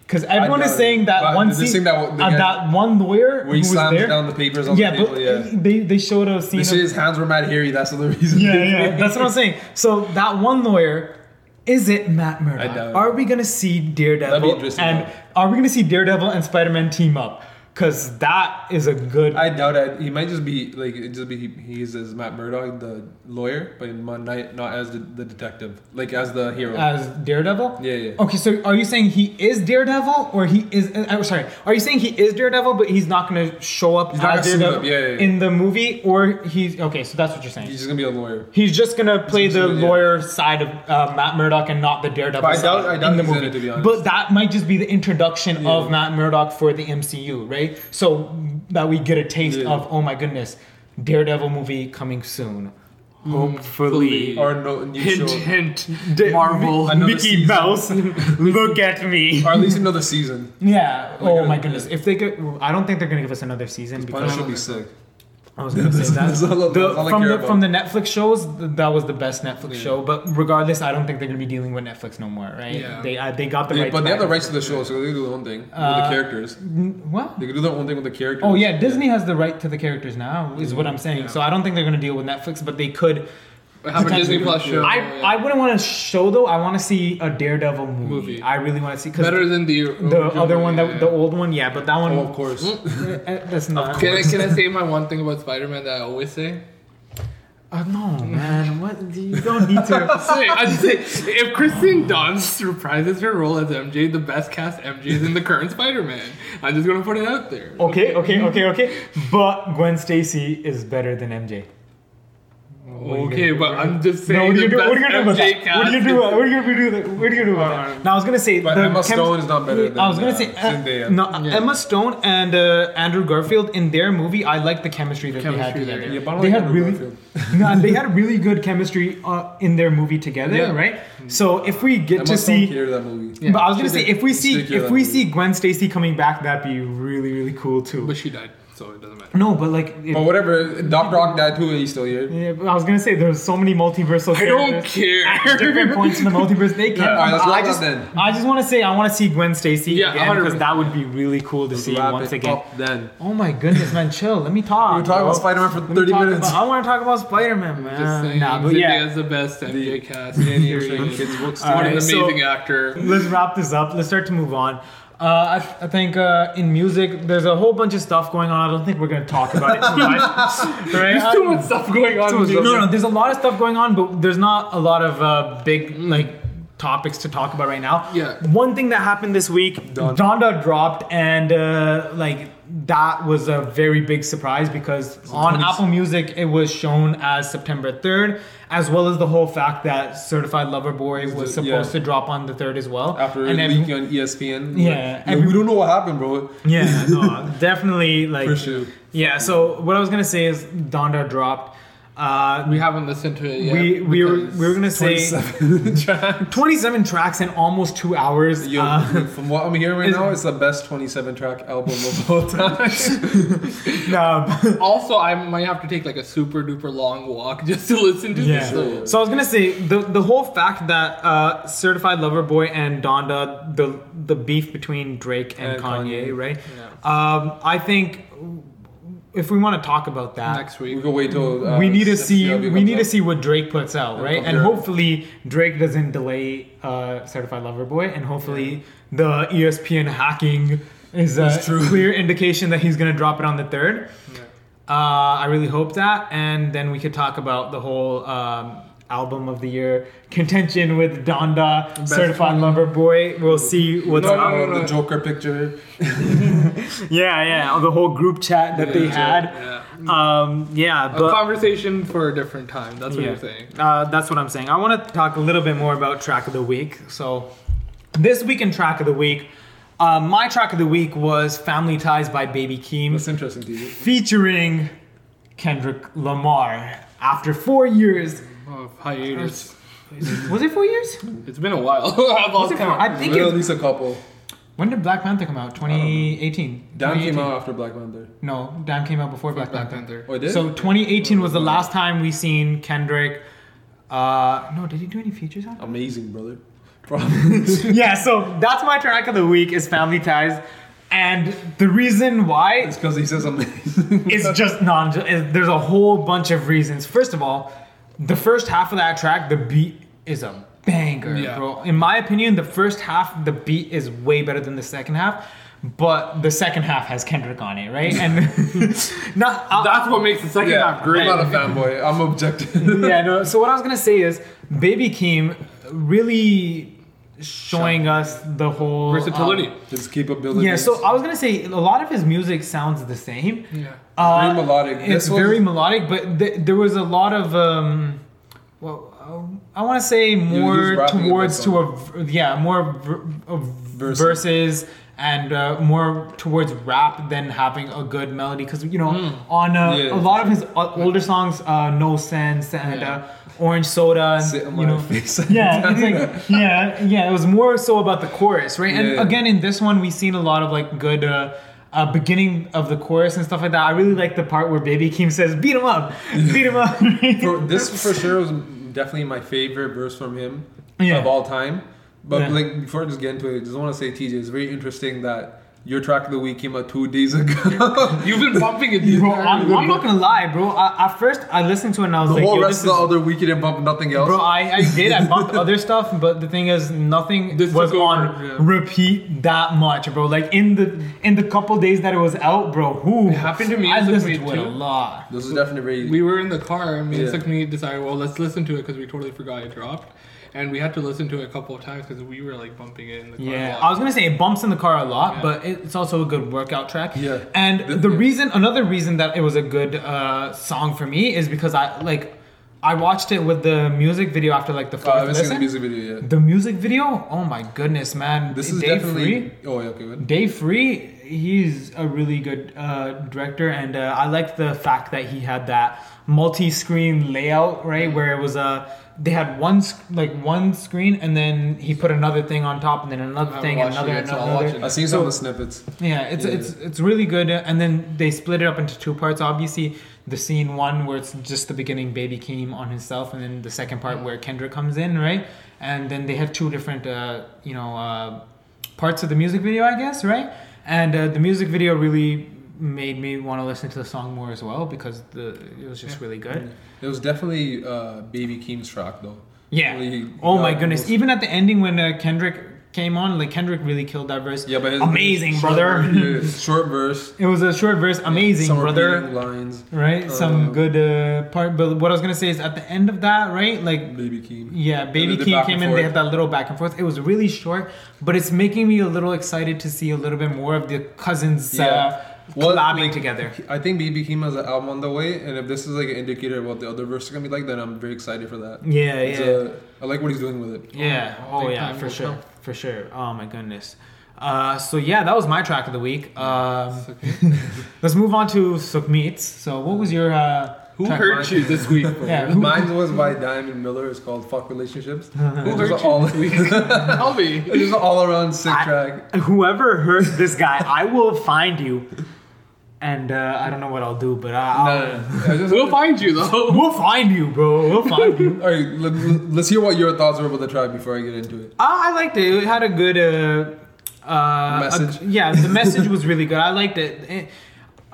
Because everyone is saying that one scene, saying that uh, that one lawyer Where he who was slams there. down the papers on yeah, the table. yeah. they they showed a scene. They say his hands were mad hairy. That's the reason. yeah, yeah, that's what I'm saying. So that one lawyer, is it Matt I Murdock? doubt it. Are we gonna see That'd be Daredevil interesting, and though. are we gonna see Daredevil and Spider-Man team up? Because that is a good. I doubt it. He might just be like it just be he, he's as Matt Murdock, the lawyer, but not not as the, the detective, like as the hero. as Daredevil? Yeah, yeah. Okay, so are you saying he is Daredevil, or he is? uh, I'm sorry. Are you saying he is Daredevil, but he's not going to show up as Daredevil yeah, yeah, yeah. in the movie, or he's okay? So that's what you're saying. He's just gonna be a lawyer. He's just going to play the gonna- lawyer side of uh, Matt Murdock and not the Daredevil But I side I doubt in the he's in movie. it, to be honest. But that might just be the introduction of Matt Murdock for the MCU, right? So that we get a taste Yeah. of oh my goodness, Daredevil movie coming soon. Hopefully. Or no new Hint, show. hint. D- Marvel. Another Mickey season. Mouse, look at me. Or at least another season. Yeah. Oh Like, my goodness. If they could, I don't think they're gonna give us another season That because should be sick. I was gonna say that. All- The- from the about. from the Netflix shows, that was the best Netflix Yeah. show. But regardless, I don't think they're gonna be dealing with Netflix no more, right? Yeah. They uh, they got the They- rights but they have the rights to the show, so they can do their own thing with Uh, the characters. What? They can do their own thing with the characters. Oh yeah, Disney has the right to the characters now, is what I'm saying. Yeah. So I don't think they're gonna deal with Netflix, but they could have a Disney Plus show. I, yeah. I wouldn't want to show though. I want to see a Daredevil movie. Movie. I really want to see because better than the the other one, yeah. that, the old one, yeah, but that one, Oh, of course. uh, that's not. Can I, can I say my one thing about Spider-Man that I always say? Uh, no, man, what? You don't need to. Say, I just say, if Kirsten Dunst reprises her role as MJ, the best cast MJ is in the current Spider-Man. I'm just gonna put it out there. Okay, okay, okay, okay. But Gwen Stacy is better than MJ. Okay, but I'm just No, saying what are you do? What are you best gonna do about MJ that? What are you gonna do? What are you gonna do? What are you gonna do about Uh, that? Now I was gonna say, But the Emma chem- Stone is not better than I was gonna uh, say, uh, no, Yeah. Emma Stone and uh, Andrew Garfield in their movie. I like the chemistry that Chemistry they had together. Yeah, but they like had Andrew really, no, they had really good chemistry uh, in their movie together, Yeah. right? So if we get Emma to Stone see. cared that movie. Yeah, but I was gonna she say if we see if we see Gwen Stacy coming back, that'd be really really cool too. But she died, so it doesn't matter. no, but like, it- But whatever, Doc Rock died too, and he's still here. yeah, but I was gonna say there's so many multiversal. I don't care. at different points in the multiverse. They can. Yeah, alright, let's I just, then. I just want to say I want to see Gwen Stacy Yeah, again because that would be really cool to see once it again. up then. Oh my goodness, man, chill. Let me talk. We were talking bro. about Spider-Man for Let 30 minutes. about- I want to talk about Spider-Man, man. Just saying, nah, but Zendaya's yeah. the best MJ cast. Yeah, yeah, kids books. What right, an so- amazing actor. Let's wrap this up. Let's start to move on. Uh, I, I think uh, in music, there's a whole bunch of stuff going on. I don't think we're going to talk about it too much. right? There's too much stuff going on. No, no, there's a lot of stuff going on, but there's not a lot of uh, big like topics to talk about right now. Yeah. One thing that happened this week, Don- Donda dropped, and uh, like that was a very big surprise because on 20 Apple Music it was shown as September 3rd, as well as the whole fact that Certified Lover Boy was supposed yeah. to drop on the third as well. After and every- on ESPN. Yeah, Like, every- we don't know what happened, bro. yeah, no, definitely like For sure. yeah. So what I was gonna say is Donda dropped. Uh, We haven't listened to it yet. we we were we were gonna say 27 tracks. 27 tracks in almost two hours. Yo, Uh, from what I'm hearing right now, it's the best 27 track album of all time. no, Also, I might have to take like a super duper long walk just to listen to yeah. this. So, So I was gonna say the the whole fact that uh, Certified Lover Boy and Donda the the beef between Drake and, And Kanye, Kanye. right? Um, I think if we want to talk about that, next week, we can wait till. Uh, we need to see we need to see what Drake puts out, right? And hopefully Drake doesn't delay uh, Certified Lover Boy, and hopefully the E ESPN hacking is a clear indication that he's gonna drop it on the third. Uh, I really hope that, and then we could talk about the whole um, album of the year contention with Donda, Certified Lover Boy. We'll see what's No, up. no, no, the no. Joker picture. Yeah, yeah, the whole group chat that they had. Yeah. Um, yeah, A conversation for a different time. That's what Yeah. you're saying. Uh, that's what I'm saying. I want to talk a little bit more about track of the week. So, this week in track of the week, uh, my track of the week was "Family Ties" by Baby Keem, That's interesting, TJ. featuring Kendrick Lamar. After four years, Oh, hiatus. was it four years? It's been a while. I've Was lost it four? count. I think Well, it, at least a couple. when did Black Panther come out? 2018. Damn came 2018. out after Black Panther. No, Damn came out before Black, Black Panther. Panther. Oh, it did? So 2018 was the last time we seen Kendrick. Uh, no, did he do any features on? it? Amazing, brother. Probably. yeah, so that's my track of the week is Family Ties. And the reason why it's because he says amazing. is just non there's a whole bunch of reasons. First of all, the first half of that track, the beat is a banger, Yeah. bro. In my opinion, the first half, the beat is way better than the second half. But the second half has Kendrick on it, right? And not uh, That's what makes the second yeah, half great. I'm not a fanboy. I'm objective. yeah, no. So what I was gonna say is, Baby Keem really showing us the whole versatility, um, Versatility. His capabilities. yeah, so I was gonna say a lot of his music sounds the same. yeah. Uh, Very melodic. It's This was- very melodic, but th- there was a lot of um, well, uh, I want to say more towards to a yeah more ver- Verses. verses and uh, more towards rap than having a good melody because you know on uh, Yeah, a lot of his uh, older songs, uh, No Sense and Yeah. uh, Orange Soda, and, Sit you know, yeah, like, yeah, yeah. It was more so about the chorus, right? And Yeah. again, in this one, we've seen a lot of like good uh, uh, beginning of the chorus and stuff like that. I really like the part where Baby Keem says, "Beat him up, beat him up." For, this for sure was definitely my favorite verse from him Yeah. of all time. But Yeah. like before I just get into it, I just want to say TJ, it's very interesting that your track of the week came out two days ago. You've been bumping it Bro, I'm, I'm not gonna lie, bro. I, at first, I listened to it and I was the like, whole rest of the is- other week you didn't bump nothing else. Bro, I, I did. I bumped other stuff, but the thing is, nothing This was took over, on yeah. repeat that much, bro. Like in the in the couple days that it was out, bro. Who It happened to me I and listened Sukhmeet to it a lot. this is definitely very. We were in the car and me Yeah. and Sukhmeet decided, well, let's listen to it because we totally forgot it dropped. And we had to listen to it a couple of times because we were like bumping it in the car. a Yeah, lot. I was gonna say it bumps in the car a lot, Yeah. but it's also a good workout track. Yeah. and The- the, yeah. reason, another reason that it was a good uh, song for me is because I like, I watched it with the music video after like the Oh, I haven't seen the listen. music video yet. The music video, oh my goodness, man! This is Dave definitely. Free, Oh, yeah, okay, good. Dave Free, he's a really good uh, director, and uh, I like the fact that he had that multi-screen layout, right? Mm-hmm. Where it was uh, they had one sc- like one screen, and then he put another thing on top, and then another haven't thing, and watched it another, I'll another. watch it. I've seen some of the snippets. Yeah, it's Yeah. it's it's really good, and then they split it up into two parts. Obviously, the scene one where it's just the beginning, Baby Keem on himself, and then the second part where Kendra comes in, right? And then they had two different, uh, you know, uh, parts of the music video, I guess, right? And uh, the music video really made me want to listen to the song more as well because the it was just really good. It was definitely uh, Baby Keem's track though. Yeah. Really Oh my goodness! most- Even at the ending when uh, Kendrick came on, like Kendrick really killed that verse. Yeah, but his, amazing, his brother. Short, yeah, short verse. It was a short verse, amazing, some brother. lines. right some Uh, good uh, part but what i was gonna say is at the end of that right like Baby Keem. yeah baby the king back came and in they forth. had that little back and forth it was really short but it's making me a little excited to see a little bit more of the cousins uh, Yeah. What, collabing like, together I think Baby Keem has an album on the way, and if this is like an indicator of what the other verse is gonna be like, then I'm very excited for that. yeah It's, yeah uh, I like what he's doing with it. yeah Oh, oh yeah for sure come. for sure oh my goodness uh, so yeah that was my track of the week um, let's move on to Sukhmeet's. so what was your uh, Who track hurt mark? you this week? yeah who, Mine was by Diamond Miller. It's called "Fuck Relationships." Who hurt you all, this week? Tell me. it's just an all-around sick I- track. whoever hurt this guy, I will find you. And uh, I don't know what I'll do, but I'll, No, no, no. Just- We'll find you though. we'll find you, bro. We'll find you. All right, let, let's hear what your thoughts were about the track before I get into it. I I liked it. It had a good uh, uh, Message? a- yeah, the message was really good. I liked it. Eh,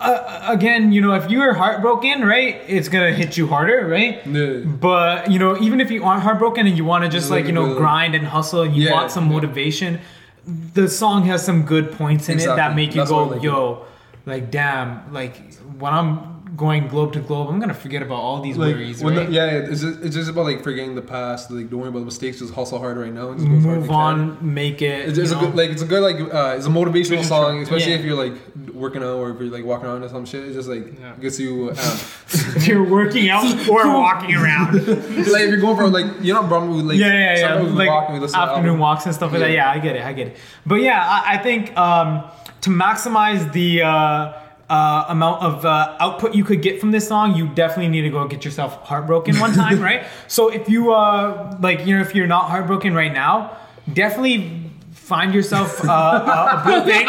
Uh, again, you know, if you're heartbroken, right, it's gonna hit you harder, right? Yeah. But you know, even if you aren't heartbroken and you want to just Like like you know grind and hustle and you Yeah. want some motivation, the song has some good points in it that make you That's go, like. "Yo, like damn, like when I'm going globe to globe, I'm gonna forget about all these Like, worries, when the- right? yeah, it's just, it's just about like forgetting the past. Like, don't worry about the mistakes. Just hustle hard right now. And just hard as Move on, make it. It's, it's a good, like it's a good like uh, it's a motivational song, especially Yeah. if you're like working out or if you're like walking around or some shit. It just like Yeah. gets you. Uh, if you're working out or walking around. like if you're going for like you know, bro, like yeah, yeah, yeah. Like walk and we listen to the afternoon walks and stuff like that. Yeah. Yeah, I get it. I get it. But yeah, I, I think um, to maximize the uh, uh, amount of uh, output you could get from this song, you definitely need to go get yourself heartbroken one time, right? So if you uh, like, you know, if you're not heartbroken right now, definitely find yourself uh, a, a blue thing,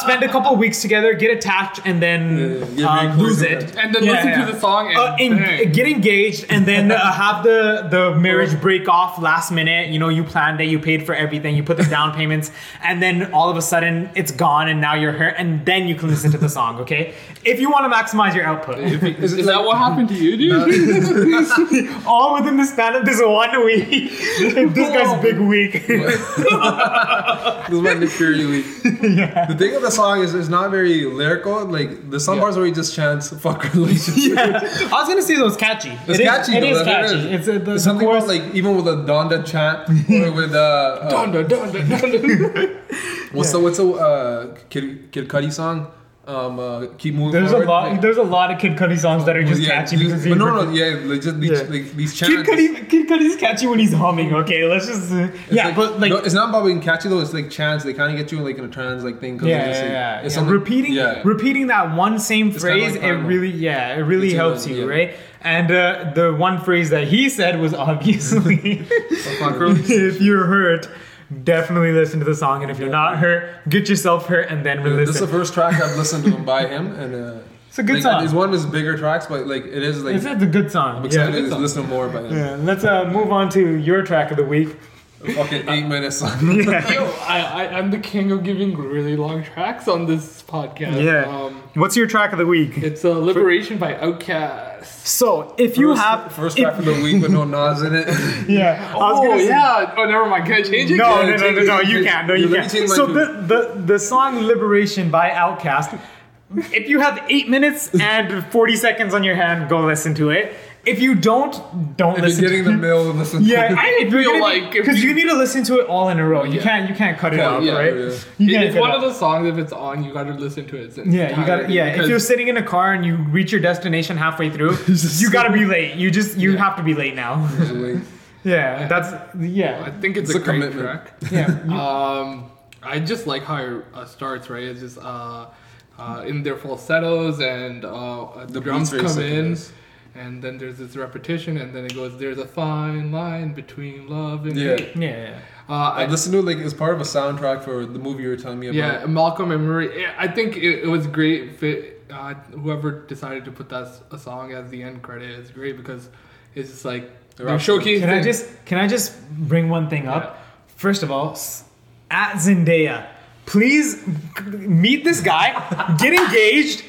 spend a couple weeks together, get attached, and then Yeah, yeah, get uh, very close lose it. And then listen to the song and uh, en- get engaged, and then uh, have the the marriage break off last minute. You know, you planned it, you paid for everything, you put the down payments, and then all of a sudden it's gone, and now you're hurt, and then you can listen to the song. Okay, if you want to maximize your output, Is, is that what happened to you, dude? all within the span of this one week. this guy's big week. This is my Nick Fury week. The thing of the song is it's not very lyrical. Like the some Yeah. parts where he just chants "fuck relationship." yeah, I was gonna say it was catchy. It's It is- catchy. It though, is that's catchy. It's, uh, the, the It's something chorus- about like even with a Donda chant or with uh, uh Donda, donda, donda. what's the what's the uh, Kid Kid Cudi song? Um, uh, keep moving. There's a lot. Like, There's a lot of Kid Cudi songs that are just yeah, catchy these- because he but no, no, yeah, like just these, Yeah. like these Kid chants. Cudi, Kid Cudi's catchy when he's humming. Okay, let's just uh, It's yeah, like- but like no, it's not about being catchy though. It's like chants. They kind of get you like in a trance like thing. yeah, yeah, just, like, yeah, it's yeah. repeating Yeah. repeating that one same It's phrase. like it really yeah, it really It's helps you, yeah. right? And uh, the one phrase that he said was obviously, if you're hurt, definitely listen to the song, and if you're not hurt, get yourself hurt and then Yeah, this is the first track I've listened to him by him, and uh, It's a good like, song. It's one of his bigger tracks, but like it is like It's, it's a good song. I'm Yeah. excited to listen to more by him. Yeah, let's uh, move on to your track of the week. Fucking eight minutes. song. Yo, I, I, I'm the king of giving really long tracks on this podcast. Yeah. Um, What's your track of the week? it's uh, Liberation by Outkast. So if you First- have first if- track of the week with no Nas in it. yeah, I was Oh, gonna say- yeah. Oh, never mind. Can I change it? No, Yeah, no, no, no, no, you can't. No, you can't. change my So the, the the song "Liberation" by Outkast. If you have eight minutes and forty seconds on your hand, go listen to it. If you don't, don't If listen. you're getting to the mail, listen. Yeah, I if you're feel like because you, you- need to listen to it all in a row. You Yeah. can't you can't cut it Yeah, out, yeah, right? yeah. You can't it's one it of the songs. If it's on, you got to listen to it. Yeah, you got to Yeah, if you're sitting in a car and you reach your destination halfway through, you got to be late. You just you have to be late now. Like, Yeah, that's yeah. I think it's, It's a, a great commitment. track. yeah. Um, I just like how it uh, starts. Right, it's just uh, uh, in their falsettos and uh, the, The drums come in, synchronous. And then there's this repetition, and then it goes. There's a fine line between love and Yeah. hate. Yeah, Uh, I I, listened to it like as part of a soundtrack for the movie you were telling me about. yeah, Malcolm and Marie. yeah, I think it, it was great. Fit uh, whoever decided to put that s- a song as the end credit is great because it's just like They're they're showcasing. Can I just can I just bring one thing up? First of all, at Zendaya, please meet this guy, get engaged,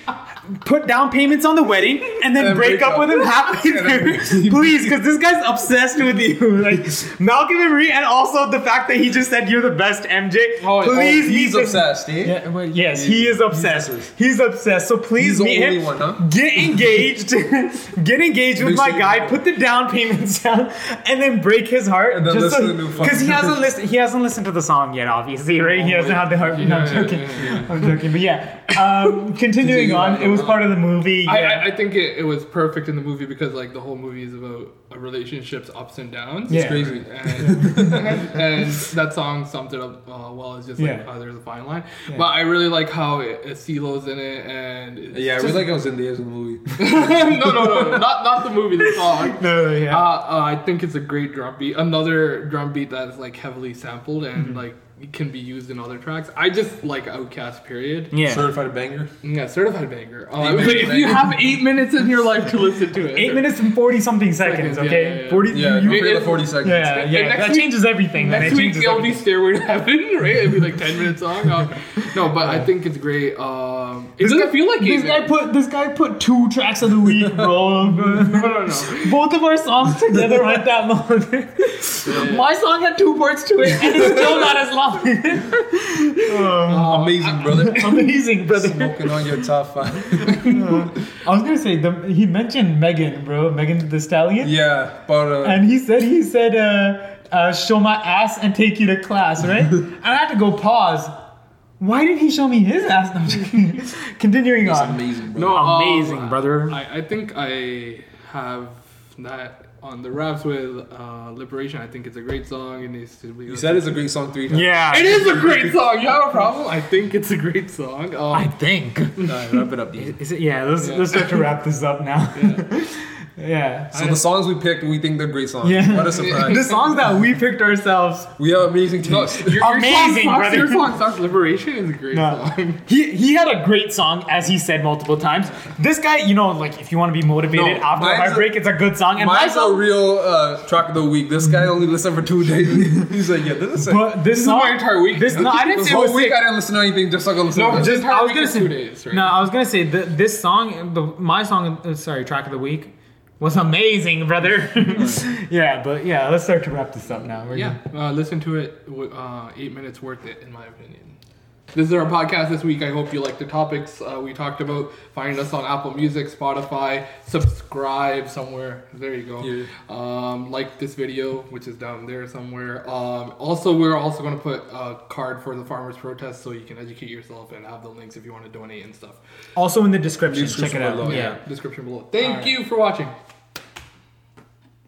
put down payments on the wedding, and then And break, break up, up. with him halfway through. please, because this guy's obsessed with you. Like Malcolm and Marie, and also the fact that he just said you're the best MJ. Oh, please, Oh, meet he's this- obsessed, eh? Yeah, well, yes, he is obsessed. obsessed. He's obsessed. So please He's the meet only him. one, huh? Get engaged. get engaged with my guy. Put the down payments down, and then break his heart. And then just listen to new because he hasn't listened. He hasn't listened to the song yet. Obviously, right? he hasn't had the heart. no, I'm joking. yeah, yeah. I'm joking. But yeah, um, continuing Continue on. On, It was part of the movie. I, yeah. I, I think it, it was perfect in the movie because like the whole movie is about a relationship's ups and downs. Yeah. Crazy. And, and that song summed it up uh, well. It's just like Yeah. oh, there's a fine line. Yeah. But I really like how it, it CeeLo's in it, and it's Yeah, I just- really like I was in the in the movie. no, no, no, no, not not the movie, the song. no, yeah. Uh, uh, I think it's a great drum beat. Another drum beat that's like heavily sampled and Mm-hmm. like it can be used in other tracks. I just like Outkast. Period. yeah. Certified banger. Yeah, certified banger. Uh, Eight minute if you have eight minutes in your life to listen to it, Eight minutes and forty something seconds. Seconds, Okay, yeah, yeah. forty. Yeah, you- don't it- 40 seconds. yeah, And yeah. That week- changes everything. Next It week changes it'll be. Stairway to Heaven, right? It'll be like ten minute song. Uh, no, but I think it's great. Um, it This doesn't guy- feel like this guy put this guy put two tracks of the week, bro. no, no, no. Both of our songs together aren't that long. My song had two parts to it, and it's still not as long. Uh, Amazing, brother. Amazing, brother. Smoking on your top five. I was gonna say the, he mentioned Megan, bro, Megan Thee Stallion, yeah, but uh, and he said he said uh, uh, show my ass and take you to class, right? and I had to go pause. Why did he show me his ass? No, I'm. Continuing it's on. amazing, bro. No, Amazing, brother. I, I think I have that on the raps with uh, Liberation. I think it's a great song. It needs to be. You said it's a great song three times. Yeah, It is a great song. You have a problem? I think it's a great song. Um, I think. Alright, wrap it up, Dean. Is it, yeah, let's Yeah. let's start to wrap this up now. Yeah. So the songs we picked, we think they're great songs. Yeah. What a surprise. The songs that we picked ourselves. we have amazing no, your, your Amazing, song, brother. Your song, Sucks Liberation is a great No. song. He he had a great song, as he said multiple times. This guy, you know, like if you want to be motivated No, after a mine's a- heartbreak, it's a good song. And my Mine's a real uh, track of the week. This guy only listened for two days. He's like, yeah, this is it. but this, is song, my entire week. This no, I didn't This say it was whole week sick. I didn't listen to anything just so I could listen No, to this. just I was gonna say two days, right? No, I was gonna say the, this song, the my song, uh, sorry, track of the week was amazing, brother. yeah, but yeah, let's start to wrap this up now. We're Yeah, uh, listen to it. Uh, eight minutes worth it, in my opinion. This is our podcast this week. I hope you like the topics uh, we talked about. Find us on Apple Music, Spotify. Subscribe somewhere. There you go. Yeah. Um, like this video, which is down there somewhere. Um, also, we're also going to put a card for the farmers' protest, so you can educate yourself and have the links if you want to donate and stuff. Also in the description, Description check it out. below, yeah. yeah. Description below. Thank Alright. you for watching.